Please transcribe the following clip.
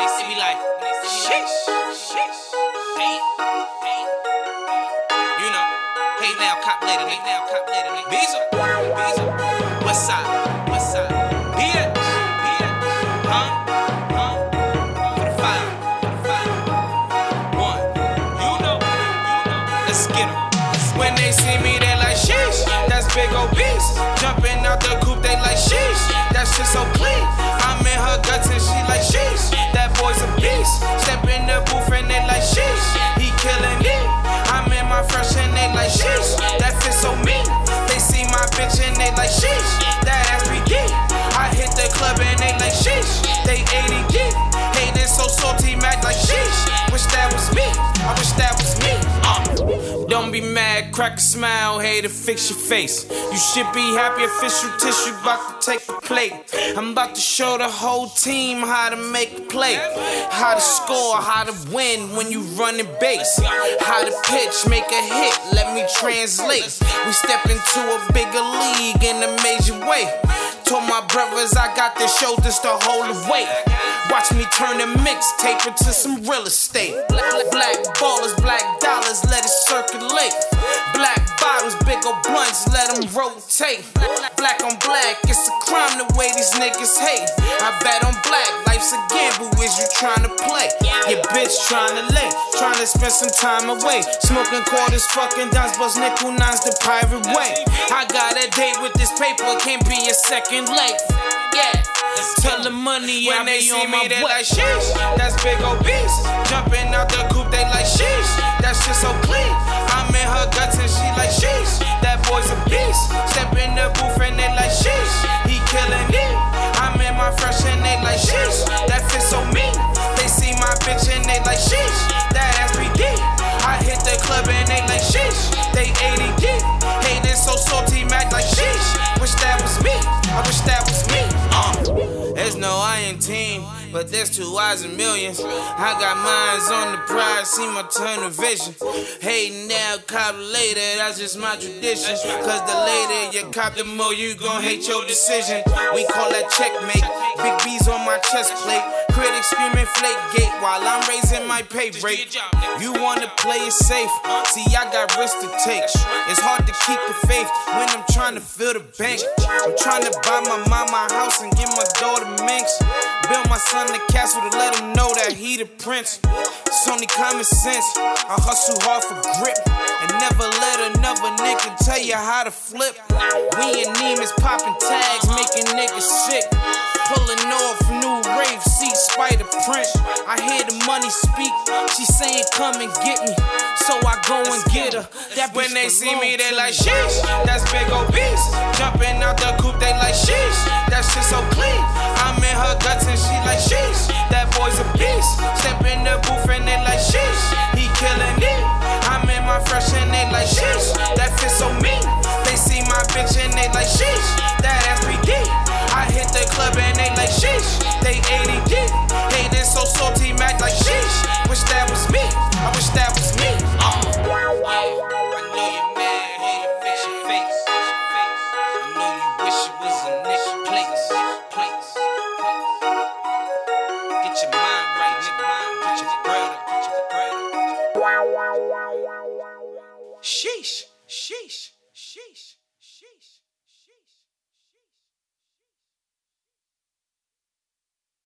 they see me like, sheesh, sheesh. Hey, hey. You know, hey now, cop later, hey now, cop later. Visa, Visa, West Side, West Side. Bitch, bitch, huh, huh. For the five, for the five. One, you know. Let's get 'em. When they see me, they're like sheesh. That's big old beast. Jumping out the coupe, I wish that was me. Uh. Don't be mad, crack a smile, hey to fix your face. You should be happy, official tissue about to take the plate. I'm about to show the whole team how to make a play, how to score, how to win when you running base, how to pitch, make a hit. Let me translate. We step into a bigger league in a major way. Told my brothers I got the shoulders to hold the weight. Watch me turn the mixtape into some real estate. Black, ballers, black dollars, let it circulate. Black bottles, big old blunts, let them rotate. Black on black, it's a crime the way these niggas hate. I bet on black, life's a gamble, is you trying to play? Your bitch trying to lay, trying to spend some time away. Smoking quarters, fucking dimes, bust nickel nines the pirate way. I got a date with this paper, can't be a second late. Yeah. Tell the money when they see me, they like sheesh. That's big old beast. Jumping out the coupe, they like sheesh. That shit so clean. I'm in her guts and she like sheesh. That boy's a beast. Step in the booth and they like sheesh. He killing me. I'm in my fresh and they like sheesh. That fit so mean. They see my bitch and they like sheesh. That ass 3D. I hit the club and they like sheesh. They 80 deep. Hating so salty, mad like sheesh. Wish that was 19, but that's two eyes and millions. I got mines on the prize, see my turn of vision. Hey now, cop later, that's just my tradition. Cause the later you cop, the more you gon' hate your decision. We call that checkmate, big B's on my chest plate. Critics screaming flake gate while I'm raising my pay rate. You wanna play it safe, see, I got risks to take. It's hard to keep the faith when I'm trying to fill the bank. I'm trying to buy my mama a house and get my daughter son a castle to let him know that he the prince. It's only common sense. I hustle hard for grip and never let another nigga tell you how to flip. We and Neiman's popping tags, making niggas sick. Pulling off new rave seat, spider print. I hear the money speak. She saying, Come and get me. So I go and get her. That when they see me, they like sheesh. That's big old beast. Jumping out the coupe, they like sheesh. That shit so fresh and they like sheesh, that fits so mean. They see my bitch and they like sheesh, that ass be deep. I hit the club and they like sheesh, they 80 deep. Hating so salty, mad like sheesh. Wish that was me, I wish that was me. Uh. Get your mind. Sheesh. Sheesh.